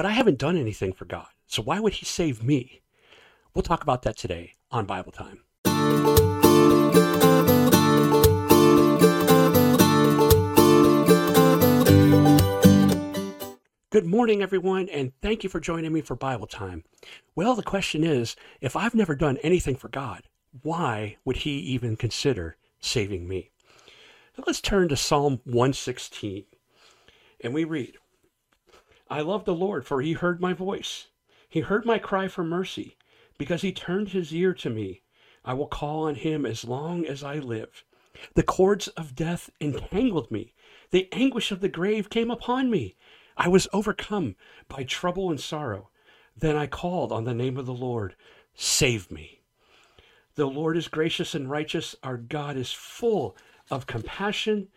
but I haven't done anything for God. So why would he save me? We'll talk about that today on Bible Time. Good morning, everyone, and thank you for joining me for Bible Time. Well, the question is if I've never done anything for God, why would He even consider saving me? Let's turn to Psalm 116, and we read I love the Lord, for He heard my voice. He heard my cry for mercy, because He turned His ear to me. I will call on Him as long as I live. The cords of death entangled me, the anguish of the grave came upon me. I was overcome by trouble and sorrow. Then I called on the name of the Lord. Save me. The Lord is gracious and righteous. Our God is full of compassion.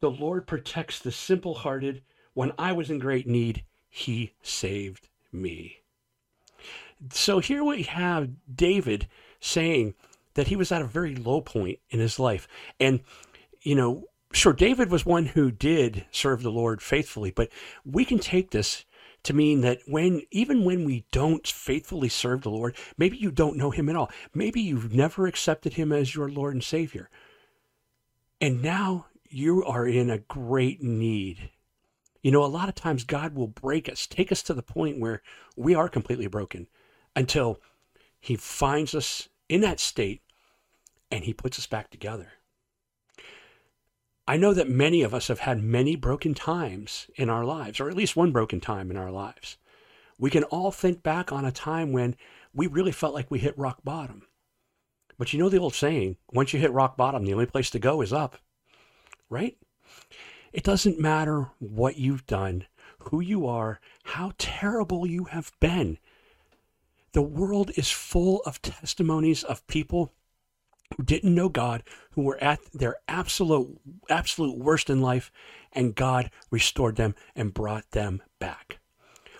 The Lord protects the simple hearted. When I was in great need, he saved me. So here we have David saying that he was at a very low point in his life. And, you know, sure, David was one who did serve the Lord faithfully, but we can take this to mean that when, even when we don't faithfully serve the Lord, maybe you don't know him at all. Maybe you've never accepted him as your Lord and Savior. And now you are in a great need. You know, a lot of times God will break us, take us to the point where we are completely broken until he finds us in that state and he puts us back together. I know that many of us have had many broken times in our lives, or at least one broken time in our lives. We can all think back on a time when we really felt like we hit rock bottom. But you know the old saying, once you hit rock bottom, the only place to go is up, right? It doesn't matter what you've done, who you are, how terrible you have been. The world is full of testimonies of people who didn't know God, who were at their absolute absolute worst in life, and God restored them and brought them back.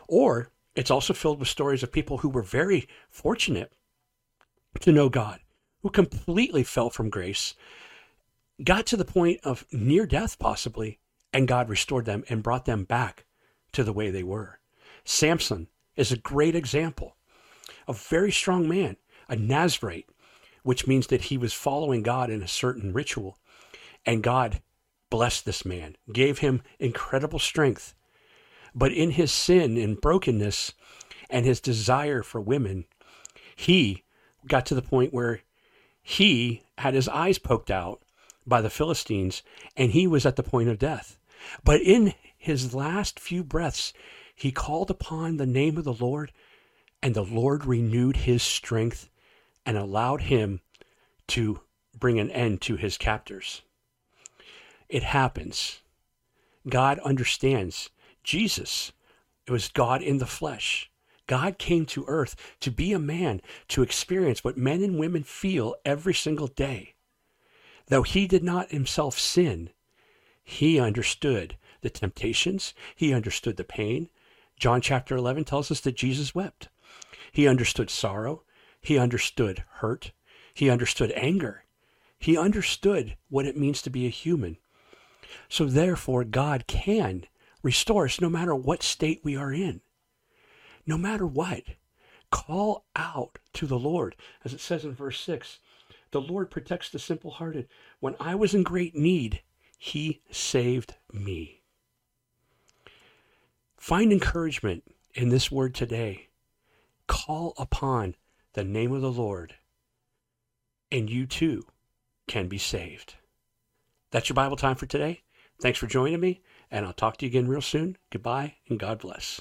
Or it's also filled with stories of people who were very fortunate to know God, who completely fell from grace, got to the point of near death possibly, and God restored them and brought them back to the way they were. Samson is a great example. A very strong man, a Nazarite, which means that he was following God in a certain ritual. And God blessed this man, gave him incredible strength. But in his sin and brokenness and his desire for women, he got to the point where he had his eyes poked out by the Philistines and he was at the point of death. But in his last few breaths, he called upon the name of the Lord, and the Lord renewed his strength and allowed him to bring an end to his captors. It happens. God understands. Jesus, it was God in the flesh. God came to earth to be a man, to experience what men and women feel every single day. Though he did not himself sin, he understood the temptations, he understood the pain. John chapter 11 tells us that Jesus wept. He understood sorrow, he understood hurt. He understood anger. He understood what it means to be a human. So therefore, God can restore us no matter what state we are in. No matter what. Call out to the Lord. As it says in verse 6, the Lord protects the simple hearted. When I was in great need, he saved me. Find encouragement in this word today. Call upon the name of the Lord, and you too can be saved. That's your Bible time for today. Thanks for joining me, and I'll talk to you again real soon. Goodbye, and God bless.